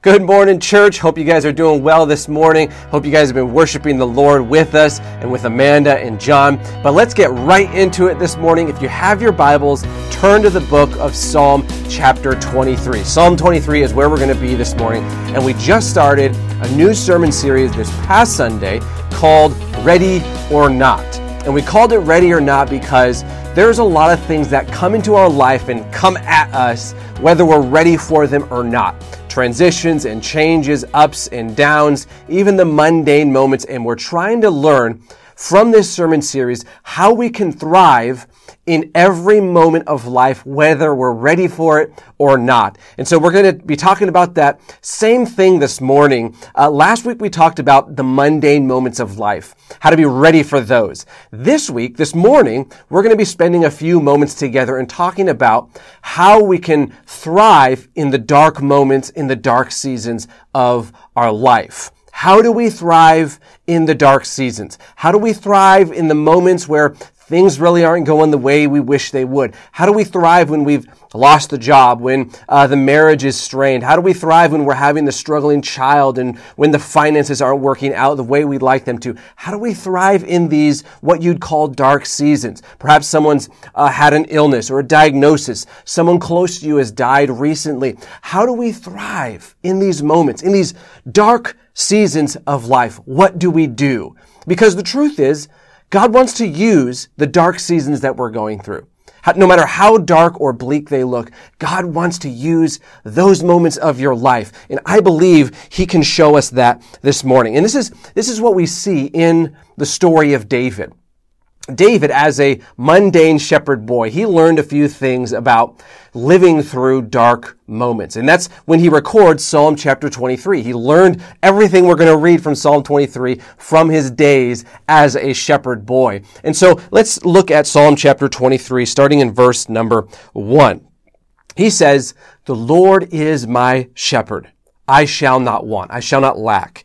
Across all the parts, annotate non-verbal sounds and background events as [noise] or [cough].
Good morning, church. Hope you guys are doing well this morning. Hope you guys have been worshiping the Lord with us and with Amanda and John. But let's get right into it this morning. If you have your Bibles, turn to the book of Psalm chapter 23. Psalm 23 is where we're going to be this morning. And we just started a new sermon series this past Sunday called Ready or Not. And we called it Ready or Not because there's a lot of things that come into our life and come at us whether we're ready for them or not transitions and changes, ups and downs, even the mundane moments. And we're trying to learn from this sermon series how we can thrive in every moment of life, whether we're ready for it or not. And so we're going to be talking about that same thing this morning. Uh, last week we talked about the mundane moments of life, how to be ready for those. This week, this morning, we're going to be spending a few moments together and talking about how we can thrive in the dark moments, in the dark seasons of our life. How do we thrive in the dark seasons? How do we thrive in the moments where things really aren't going the way we wish they would? How do we thrive when we've lost the job, when uh, the marriage is strained? How do we thrive when we're having the struggling child and when the finances aren't working out the way we'd like them to? How do we thrive in these, what you'd call dark seasons? Perhaps someone's uh, had an illness or a diagnosis. Someone close to you has died recently. How do we thrive in these moments, in these dark seasons of life. What do we do? Because the truth is, God wants to use the dark seasons that we're going through. No matter how dark or bleak they look, God wants to use those moments of your life. And I believe He can show us that this morning. And this is, this is what we see in the story of David. David, as a mundane shepherd boy, he learned a few things about living through dark moments. And that's when he records Psalm chapter 23. He learned everything we're going to read from Psalm 23 from his days as a shepherd boy. And so let's look at Psalm chapter 23, starting in verse number one. He says, The Lord is my shepherd. I shall not want. I shall not lack.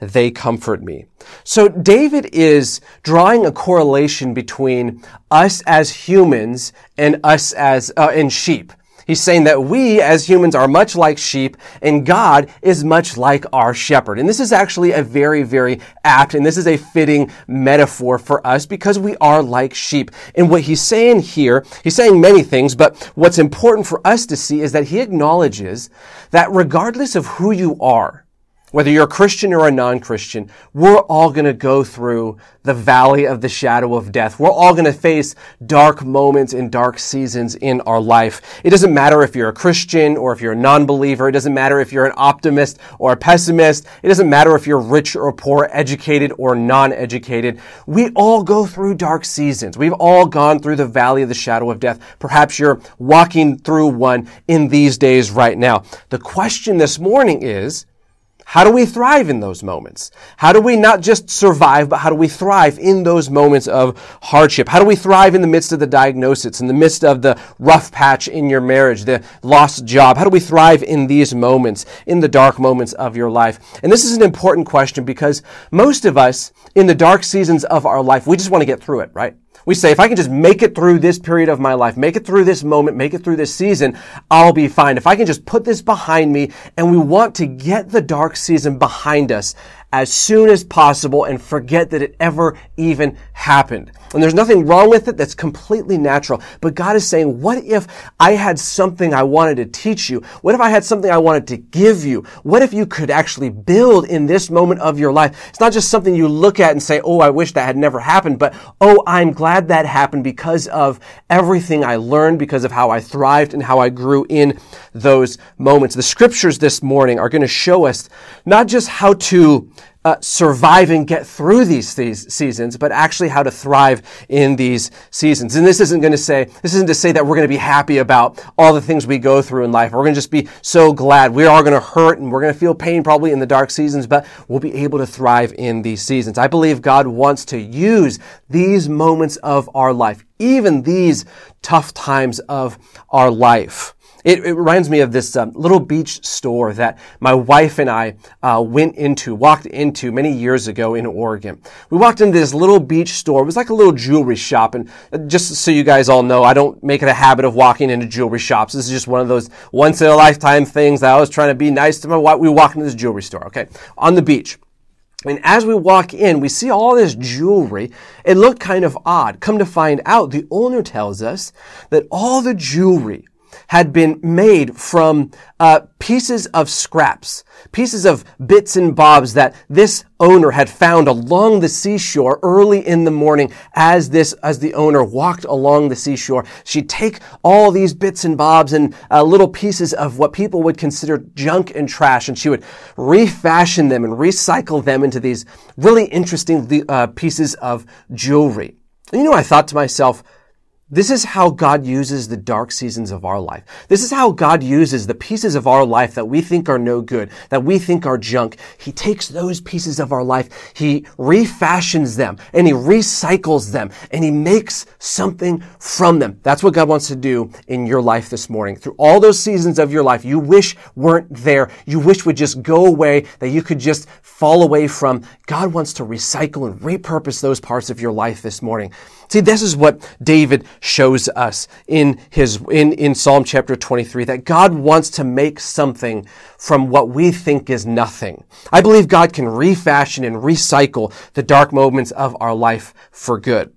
they comfort me. So David is drawing a correlation between us as humans and us as uh, and sheep. He's saying that we as humans are much like sheep and God is much like our shepherd. And this is actually a very, very apt and this is a fitting metaphor for us because we are like sheep. And what he's saying here, he's saying many things, but what's important for us to see is that he acknowledges that regardless of who you are, whether you're a Christian or a non-Christian, we're all going to go through the valley of the shadow of death. We're all going to face dark moments and dark seasons in our life. It doesn't matter if you're a Christian or if you're a non-believer. It doesn't matter if you're an optimist or a pessimist. It doesn't matter if you're rich or poor, educated or non-educated. We all go through dark seasons. We've all gone through the valley of the shadow of death. Perhaps you're walking through one in these days right now. The question this morning is, how do we thrive in those moments? How do we not just survive, but how do we thrive in those moments of hardship? How do we thrive in the midst of the diagnosis, in the midst of the rough patch in your marriage, the lost job? How do we thrive in these moments, in the dark moments of your life? And this is an important question because most of us in the dark seasons of our life, we just want to get through it, right? We say, if I can just make it through this period of my life, make it through this moment, make it through this season, I'll be fine. If I can just put this behind me and we want to get the dark season behind us as soon as possible and forget that it ever even happened. And there's nothing wrong with it. That's completely natural. But God is saying, what if I had something I wanted to teach you? What if I had something I wanted to give you? What if you could actually build in this moment of your life? It's not just something you look at and say, oh, I wish that had never happened, but oh, I'm glad that happened because of everything I learned, because of how I thrived and how I grew in those moments. The scriptures this morning are going to show us not just how to uh, survive and get through these, these seasons, but actually how to thrive in these seasons. And this isn't going to say, this isn't to say that we're going to be happy about all the things we go through in life. We're going to just be so glad. We are going to hurt and we're going to feel pain probably in the dark seasons, but we'll be able to thrive in these seasons. I believe God wants to use these moments of our life, even these tough times of our life it, it, reminds me of this um, little beach store that my wife and I uh, went into, walked into many years ago in Oregon. We walked into this little beach store. It was like a little jewelry shop. And uh, just so you guys all know, I don't make it a habit of walking into jewelry shops. This is just one of those once in a lifetime things that I was trying to be nice to my wife. We walked into this jewelry store, okay, on the beach. And as we walk in, we see all this jewelry. It looked kind of odd. Come to find out, the owner tells us that all the jewelry had been made from uh, pieces of scraps, pieces of bits and bobs that this owner had found along the seashore early in the morning as this, as the owner walked along the seashore. She'd take all these bits and bobs and uh, little pieces of what people would consider junk and trash, and she would refashion them and recycle them into these really interesting uh, pieces of jewelry. And you know, I thought to myself, this is how God uses the dark seasons of our life. This is how God uses the pieces of our life that we think are no good, that we think are junk. He takes those pieces of our life, He refashions them, and He recycles them, and He makes something from them. That's what God wants to do in your life this morning. Through all those seasons of your life you wish weren't there, you wish would just go away, that you could just fall away from. God wants to recycle and repurpose those parts of your life this morning. See, this is what David shows us in his, in, in Psalm chapter 23, that God wants to make something from what we think is nothing. I believe God can refashion and recycle the dark moments of our life for good.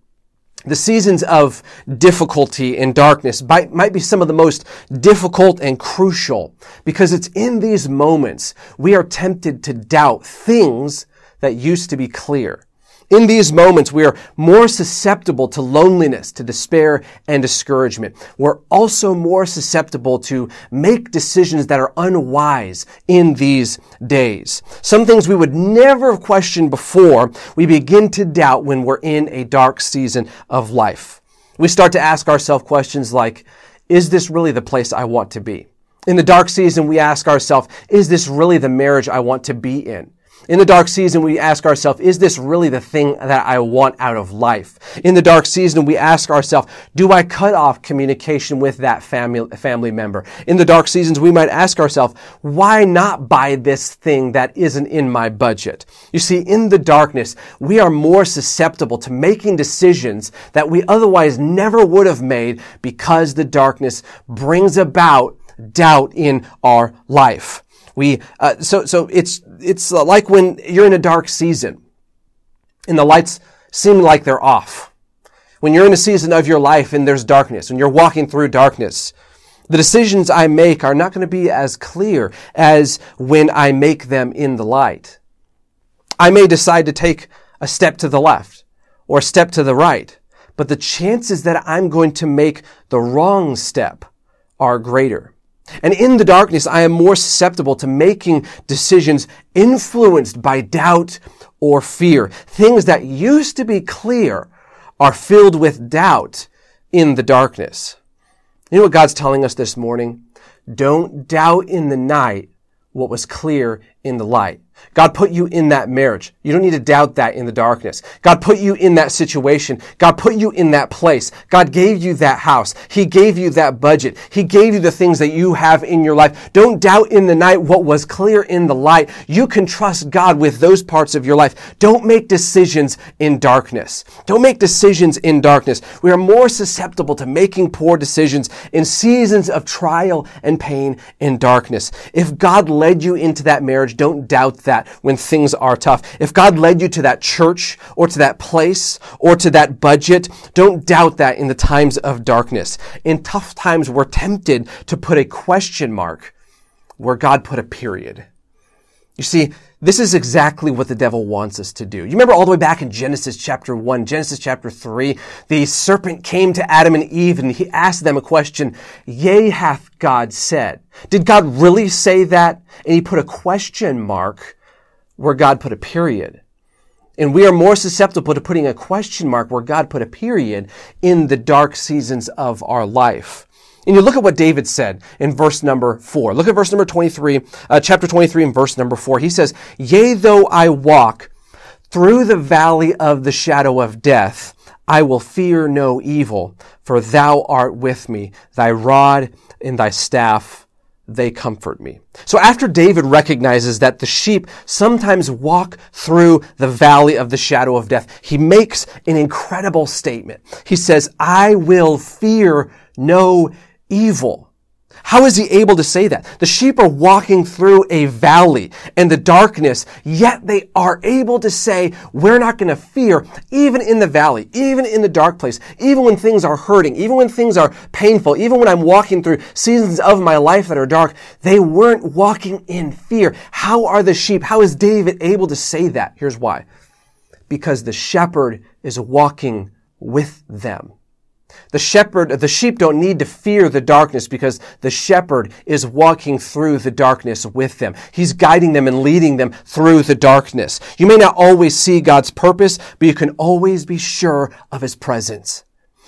The seasons of difficulty and darkness might, might, be some of the most difficult and crucial because it's in these moments we are tempted to doubt things that used to be clear. In these moments, we are more susceptible to loneliness, to despair, and discouragement. We're also more susceptible to make decisions that are unwise in these days. Some things we would never have questioned before, we begin to doubt when we're in a dark season of life. We start to ask ourselves questions like, is this really the place I want to be? In the dark season, we ask ourselves, is this really the marriage I want to be in? In the dark season, we ask ourselves, is this really the thing that I want out of life? In the dark season, we ask ourselves, do I cut off communication with that family, family member? In the dark seasons, we might ask ourselves, why not buy this thing that isn't in my budget? You see, in the darkness, we are more susceptible to making decisions that we otherwise never would have made because the darkness brings about doubt in our life. We, uh, so, so it's, it's uh, like when you're in a dark season and the lights seem like they're off. When you're in a season of your life and there's darkness, when you're walking through darkness, the decisions I make are not going to be as clear as when I make them in the light. I may decide to take a step to the left or a step to the right, but the chances that I'm going to make the wrong step are greater. And in the darkness, I am more susceptible to making decisions influenced by doubt or fear. Things that used to be clear are filled with doubt in the darkness. You know what God's telling us this morning? Don't doubt in the night what was clear in the light. God put you in that marriage. You don't need to doubt that in the darkness. God put you in that situation. God put you in that place. God gave you that house. He gave you that budget. He gave you the things that you have in your life. Don't doubt in the night what was clear in the light. You can trust God with those parts of your life. Don't make decisions in darkness. Don't make decisions in darkness. We are more susceptible to making poor decisions in seasons of trial and pain in darkness. If God led you into that marriage, don't doubt that when things are tough. If God led you to that church or to that place or to that budget, don't doubt that in the times of darkness. In tough times, we're tempted to put a question mark where God put a period. You see, this is exactly what the devil wants us to do. You remember all the way back in Genesis chapter 1, Genesis chapter 3, the serpent came to Adam and Eve and he asked them a question, Yea, hath God said. Did God really say that? And he put a question mark where God put a period. And we are more susceptible to putting a question mark where God put a period in the dark seasons of our life. And you look at what David said in verse number four. Look at verse number 23, uh, chapter 23 and verse number four. He says, Yea, though I walk through the valley of the shadow of death, I will fear no evil, for thou art with me. Thy rod and thy staff, they comfort me. So after David recognizes that the sheep sometimes walk through the valley of the shadow of death, he makes an incredible statement. He says, I will fear no evil. How is he able to say that? The sheep are walking through a valley and the darkness, yet they are able to say, we're not going to fear, even in the valley, even in the dark place, even when things are hurting, even when things are painful, even when I'm walking through seasons of my life that are dark, they weren't walking in fear. How are the sheep, how is David able to say that? Here's why. Because the shepherd is walking with them. The shepherd, the sheep don't need to fear the darkness because the shepherd is walking through the darkness with them. He's guiding them and leading them through the darkness. You may not always see God's purpose, but you can always be sure of his presence.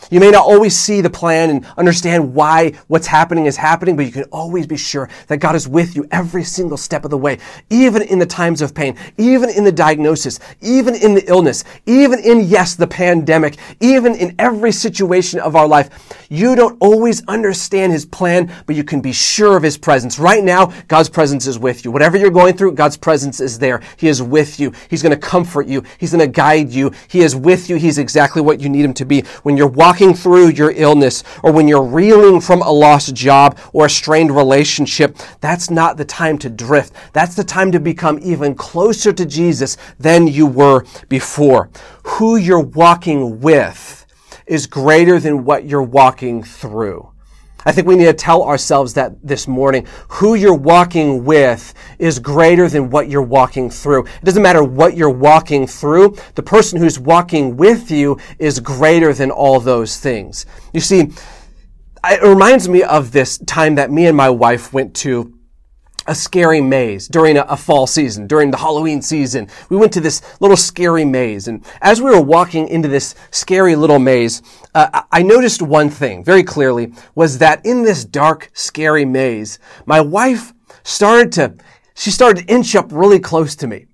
You may not always see the plan and understand why what's happening is happening, but you can always be sure that God is with you every single step of the way, even in the times of pain, even in the diagnosis, even in the illness, even in, yes, the pandemic, even in every situation of our life. You don't always understand His plan, but you can be sure of His presence. Right now, God's presence is with you. Whatever you're going through, God's presence is there. He is with you. He's going to comfort you. He's going to guide you. He is with you. He's exactly what you need Him to be. When you're walking through your illness or when you're reeling from a lost job or a strained relationship, that's not the time to drift. That's the time to become even closer to Jesus than you were before. Who you're walking with is greater than what you're walking through. I think we need to tell ourselves that this morning. Who you're walking with is greater than what you're walking through. It doesn't matter what you're walking through. The person who's walking with you is greater than all those things. You see, it reminds me of this time that me and my wife went to a scary maze during a, a, fall season, during the Halloween season. We went to this little scary maze. And as we were walking into this scary little maze, uh, I noticed one thing very clearly was that in this dark, scary maze, my wife started to, she started to inch up really close to me.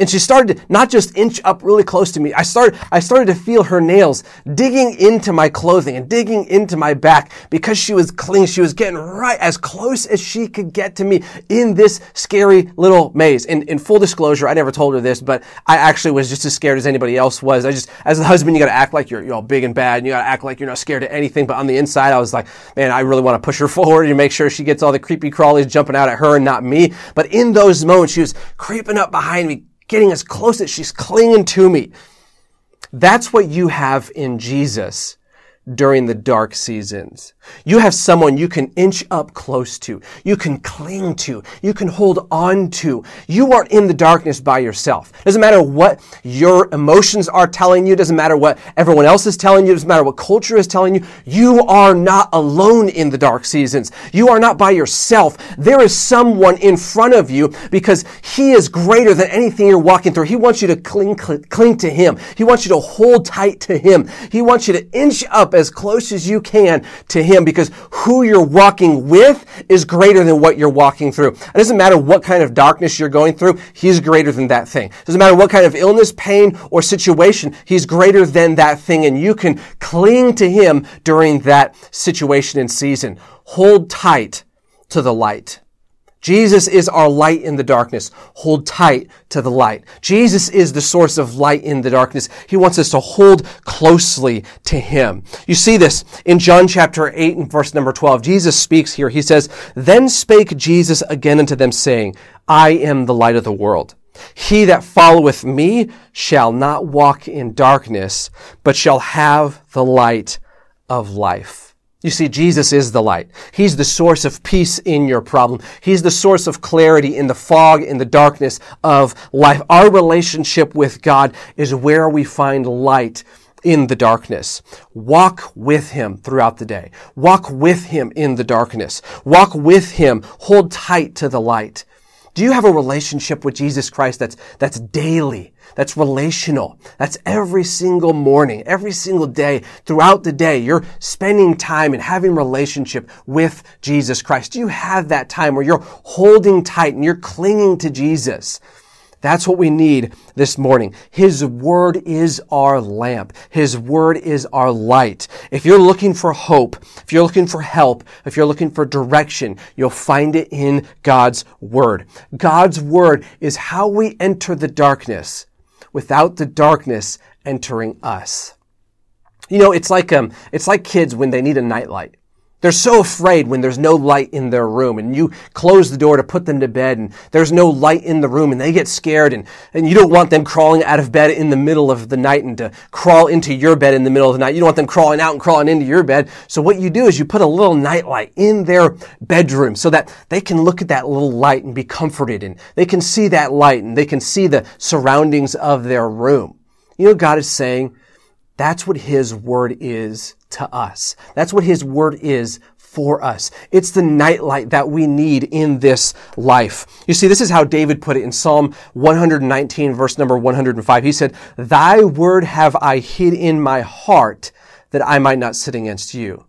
And she started to not just inch up really close to me. I started, I started to feel her nails digging into my clothing and digging into my back because she was clinging. She was getting right as close as she could get to me in this scary little maze. And in full disclosure, I never told her this, but I actually was just as scared as anybody else was. I just, as a husband, you gotta act like you're, you're all big and bad and you gotta act like you're not scared of anything. But on the inside, I was like, man, I really want to push her [laughs] forward and make sure she gets all the creepy crawlies jumping out at her and not me. But in those moments, she was creeping up behind me, getting as close as she's clinging to me. That's what you have in Jesus during the dark seasons. You have someone you can inch up close to. You can cling to. You can hold on to. You aren't in the darkness by yourself. Doesn't matter what your emotions are telling you. Doesn't matter what everyone else is telling you. Doesn't matter what culture is telling you. You are not alone in the dark seasons. You are not by yourself. There is someone in front of you because he is greater than anything you're walking through. He wants you to cling, cling, cling to him. He wants you to hold tight to him. He wants you to inch up as close as you can to him because who you're walking with is greater than what you're walking through. It doesn't matter what kind of darkness you're going through, he's greater than that thing. It doesn't matter what kind of illness, pain, or situation, he's greater than that thing and you can cling to him during that situation and season. Hold tight to the light. Jesus is our light in the darkness. Hold tight to the light. Jesus is the source of light in the darkness. He wants us to hold closely to Him. You see this in John chapter 8 and verse number 12. Jesus speaks here. He says, Then spake Jesus again unto them, saying, I am the light of the world. He that followeth me shall not walk in darkness, but shall have the light of life. You see, Jesus is the light. He's the source of peace in your problem. He's the source of clarity in the fog, in the darkness of life. Our relationship with God is where we find light in the darkness. Walk with Him throughout the day. Walk with Him in the darkness. Walk with Him. Hold tight to the light. Do you have a relationship with Jesus Christ that's, that's daily, that's relational, that's every single morning, every single day, throughout the day, you're spending time and having relationship with Jesus Christ? Do you have that time where you're holding tight and you're clinging to Jesus? That's what we need this morning. His word is our lamp. His word is our light. If you're looking for hope, if you're looking for help, if you're looking for direction, you'll find it in God's word. God's word is how we enter the darkness without the darkness entering us. You know, it's like, um, it's like kids when they need a nightlight. They're so afraid when there's no light in their room and you close the door to put them to bed and there's no light in the room and they get scared and, and you don't want them crawling out of bed in the middle of the night and to crawl into your bed in the middle of the night. You don't want them crawling out and crawling into your bed. So what you do is you put a little night light in their bedroom so that they can look at that little light and be comforted and they can see that light and they can see the surroundings of their room. You know, God is saying that's what His Word is to us. That's what His Word is for us. It's the nightlight that we need in this life. You see, this is how David put it in Psalm 119 verse number 105. He said, Thy word have I hid in my heart that I might not sin against you.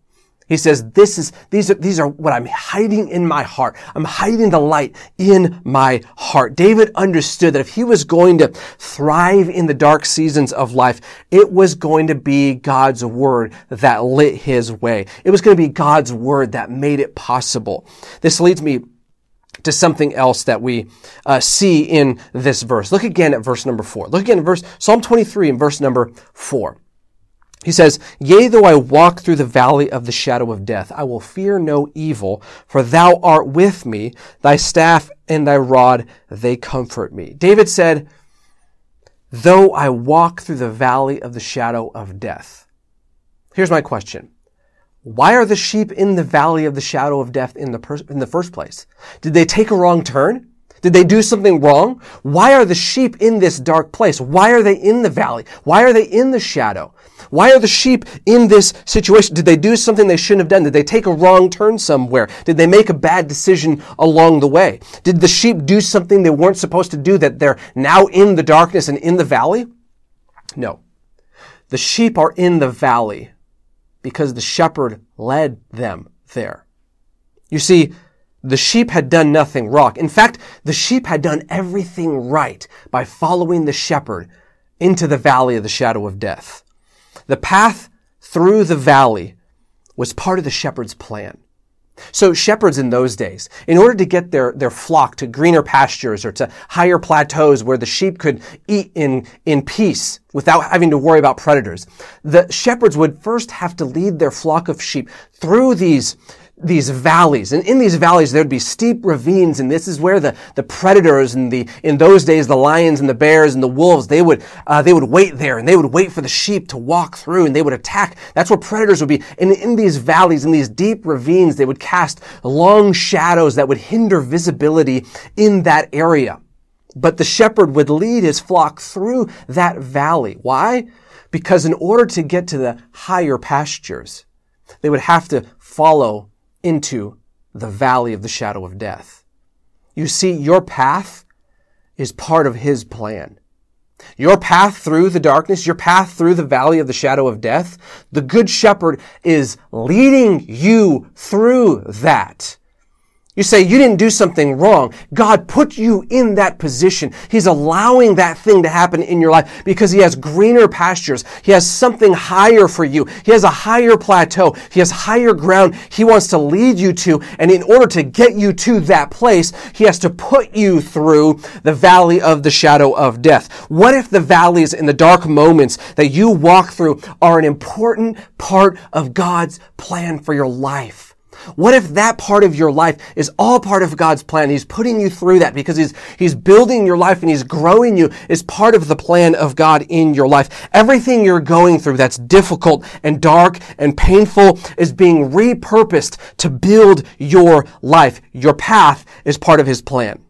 He says, this is, these are, these are what I'm hiding in my heart. I'm hiding the light in my heart. David understood that if he was going to thrive in the dark seasons of life, it was going to be God's word that lit his way. It was going to be God's word that made it possible. This leads me to something else that we uh, see in this verse. Look again at verse number four. Look again at verse Psalm 23 and verse number four. He says, Yea, though I walk through the valley of the shadow of death, I will fear no evil, for thou art with me, thy staff and thy rod, they comfort me. David said, Though I walk through the valley of the shadow of death. Here's my question. Why are the sheep in the valley of the shadow of death in the, per- in the first place? Did they take a wrong turn? Did they do something wrong? Why are the sheep in this dark place? Why are they in the valley? Why are they in the shadow? Why are the sheep in this situation? Did they do something they shouldn't have done? Did they take a wrong turn somewhere? Did they make a bad decision along the way? Did the sheep do something they weren't supposed to do that they're now in the darkness and in the valley? No. The sheep are in the valley because the shepherd led them there. You see, the sheep had done nothing wrong. In fact, the sheep had done everything right by following the shepherd into the valley of the shadow of death. The path through the valley was part of the shepherd's plan. So shepherds in those days, in order to get their, their flock to greener pastures or to higher plateaus where the sheep could eat in, in peace without having to worry about predators, the shepherds would first have to lead their flock of sheep through these these valleys. And in these valleys, there'd be steep ravines. And this is where the, the predators and the, in those days, the lions and the bears and the wolves, they would, uh, they would wait there and they would wait for the sheep to walk through and they would attack. That's where predators would be. And in these valleys, in these deep ravines, they would cast long shadows that would hinder visibility in that area. But the shepherd would lead his flock through that valley. Why? Because in order to get to the higher pastures, they would have to follow into the valley of the shadow of death. You see, your path is part of His plan. Your path through the darkness, your path through the valley of the shadow of death, the good shepherd is leading you through that. You say you didn't do something wrong. God put you in that position. He's allowing that thing to happen in your life because He has greener pastures. He has something higher for you. He has a higher plateau. He has higher ground He wants to lead you to. And in order to get you to that place, He has to put you through the valley of the shadow of death. What if the valleys and the dark moments that you walk through are an important part of God's plan for your life? What if that part of your life is all part of God's plan? He's putting you through that because He's, He's building your life and He's growing you is part of the plan of God in your life. Everything you're going through that's difficult and dark and painful is being repurposed to build your life. Your path is part of His plan.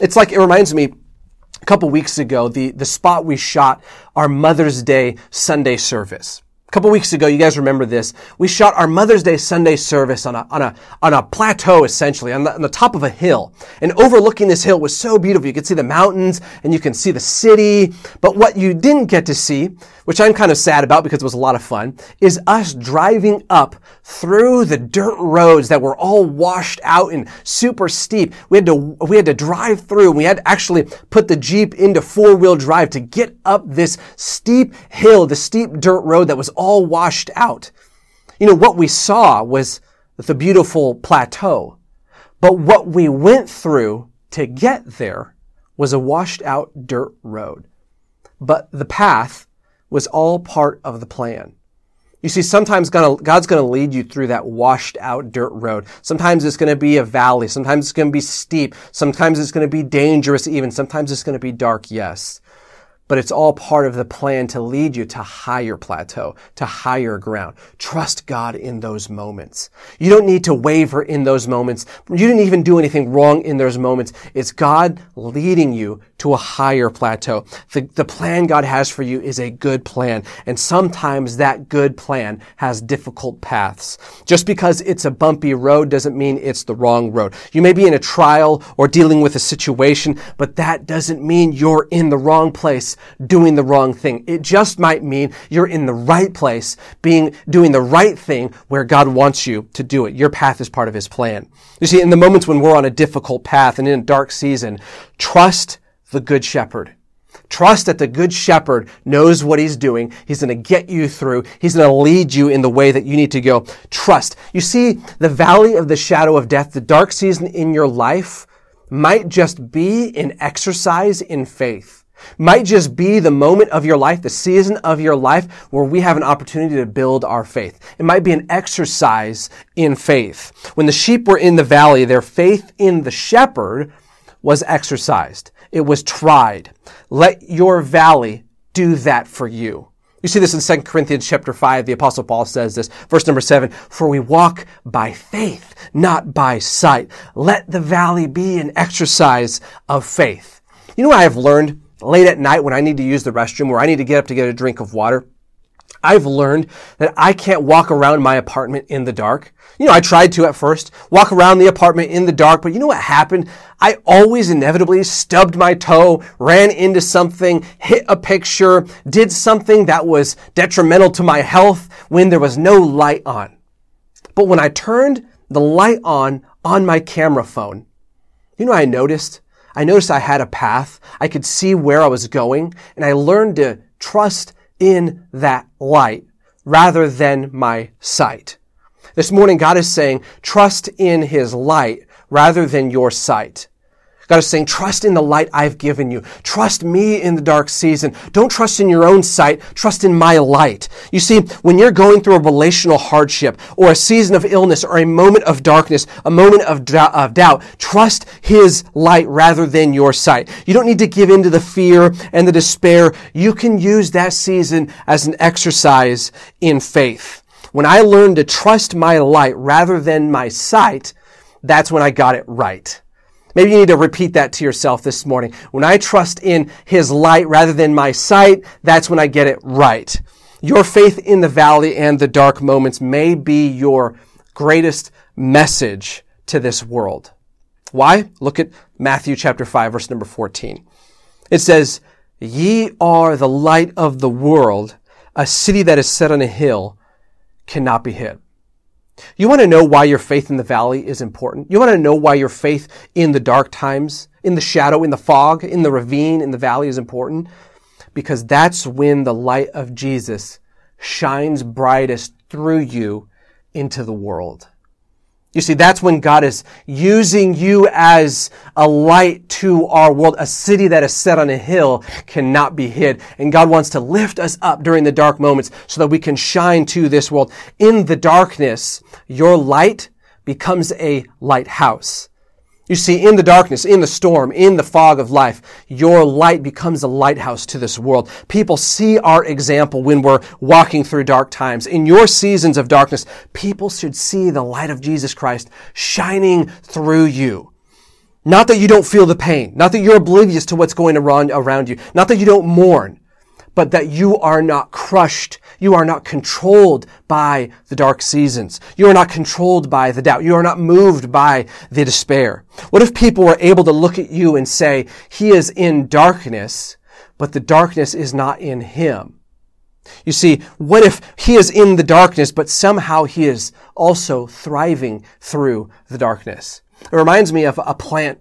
It's like, it reminds me, a couple weeks ago, the, the spot we shot our Mother's Day Sunday service. A couple weeks ago, you guys remember this. We shot our Mother's Day Sunday service on a, on a, on a plateau, essentially, on the, on the top of a hill. And overlooking this hill was so beautiful. You could see the mountains and you can see the city. But what you didn't get to see, which I'm kind of sad about because it was a lot of fun, is us driving up through the dirt roads that were all washed out and super steep. We had to, we had to drive through. We had to actually put the Jeep into four wheel drive to get up this steep hill, the steep dirt road that was all washed out. You know, what we saw was the beautiful plateau. But what we went through to get there was a washed out dirt road. But the path was all part of the plan. You see, sometimes God's going to lead you through that washed out dirt road. Sometimes it's going to be a valley. Sometimes it's going to be steep. Sometimes it's going to be dangerous even. Sometimes it's going to be dark, yes but it's all part of the plan to lead you to higher plateau, to higher ground. Trust God in those moments. You don't need to waver in those moments. You didn't even do anything wrong in those moments. It's God leading you to a higher plateau. The, the plan God has for you is a good plan. And sometimes that good plan has difficult paths. Just because it's a bumpy road doesn't mean it's the wrong road. You may be in a trial or dealing with a situation, but that doesn't mean you're in the wrong place doing the wrong thing. It just might mean you're in the right place, being, doing the right thing where God wants you to do it. Your path is part of His plan. You see, in the moments when we're on a difficult path and in a dark season, trust the Good Shepherd. Trust that the Good Shepherd knows what He's doing. He's going to get you through. He's going to lead you in the way that you need to go. Trust. You see, the valley of the shadow of death, the dark season in your life might just be an exercise in faith might just be the moment of your life, the season of your life where we have an opportunity to build our faith. It might be an exercise in faith. When the sheep were in the valley, their faith in the shepherd was exercised. It was tried. Let your valley do that for you. You see this in 2 Corinthians chapter 5. The apostle Paul says this, verse number 7, For we walk by faith, not by sight. Let the valley be an exercise of faith. You know what I have learned late at night when I need to use the restroom, where I need to get up to get a drink of water, I've learned that I can't walk around my apartment in the dark. You know, I tried to at first, walk around the apartment in the dark, but you know what happened? I always inevitably stubbed my toe, ran into something, hit a picture, did something that was detrimental to my health when there was no light on. But when I turned the light on on my camera phone, you know I noticed? I noticed I had a path. I could see where I was going and I learned to trust in that light rather than my sight. This morning, God is saying, trust in His light rather than your sight. God is saying, trust in the light I've given you. Trust me in the dark season. Don't trust in your own sight. Trust in my light. You see, when you're going through a relational hardship or a season of illness or a moment of darkness, a moment of, of doubt, trust his light rather than your sight. You don't need to give in to the fear and the despair. You can use that season as an exercise in faith. When I learned to trust my light rather than my sight, that's when I got it right. Maybe you need to repeat that to yourself this morning. When I trust in His light rather than my sight, that's when I get it right. Your faith in the valley and the dark moments may be your greatest message to this world. Why? Look at Matthew chapter 5 verse number 14. It says, Ye are the light of the world. A city that is set on a hill cannot be hid. You want to know why your faith in the valley is important? You want to know why your faith in the dark times, in the shadow, in the fog, in the ravine, in the valley is important? Because that's when the light of Jesus shines brightest through you into the world. You see, that's when God is using you as a light to our world. A city that is set on a hill cannot be hid. And God wants to lift us up during the dark moments so that we can shine to this world. In the darkness, your light becomes a lighthouse. You see, in the darkness, in the storm, in the fog of life, your light becomes a lighthouse to this world. People see our example when we're walking through dark times. In your seasons of darkness, people should see the light of Jesus Christ shining through you. Not that you don't feel the pain, not that you're oblivious to what's going around, around you, not that you don't mourn, but that you are not crushed. You are not controlled by the dark seasons. You are not controlled by the doubt. You are not moved by the despair. What if people were able to look at you and say, he is in darkness, but the darkness is not in him? You see, what if he is in the darkness, but somehow he is also thriving through the darkness? It reminds me of a plant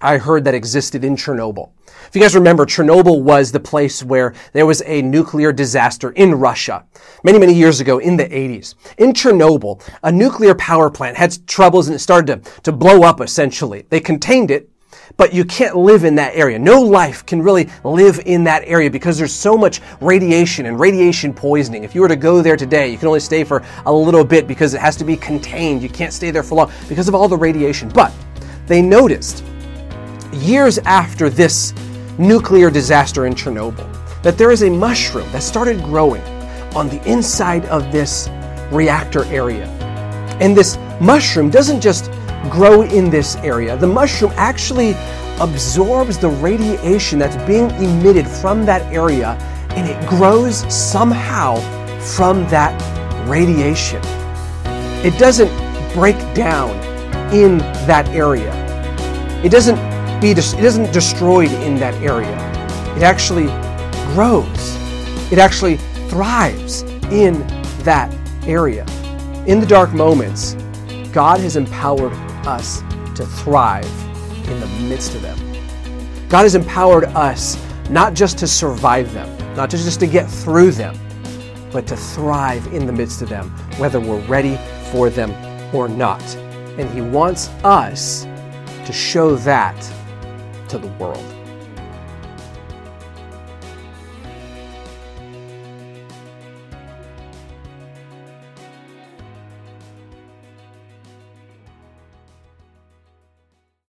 I heard that existed in Chernobyl. If you guys remember, Chernobyl was the place where there was a nuclear disaster in Russia many, many years ago in the 80s. In Chernobyl, a nuclear power plant had troubles and it started to, to blow up essentially. They contained it, but you can't live in that area. No life can really live in that area because there's so much radiation and radiation poisoning. If you were to go there today, you can only stay for a little bit because it has to be contained. You can't stay there for long because of all the radiation. But they noticed years after this nuclear disaster in Chernobyl that there is a mushroom that started growing on the inside of this reactor area. And this mushroom doesn't just grow in this area, the mushroom actually absorbs the radiation that's being emitted from that area and it grows somehow from that radiation. It doesn't break down in that area. It doesn't be it isn't destroyed in that area. It actually grows. It actually thrives in that area. In the dark moments, God has empowered us to thrive in the midst of them. God has empowered us not just to survive them, not just to get through them, but to thrive in the midst of them, whether we're ready for them or not. And He wants us to show that to the world.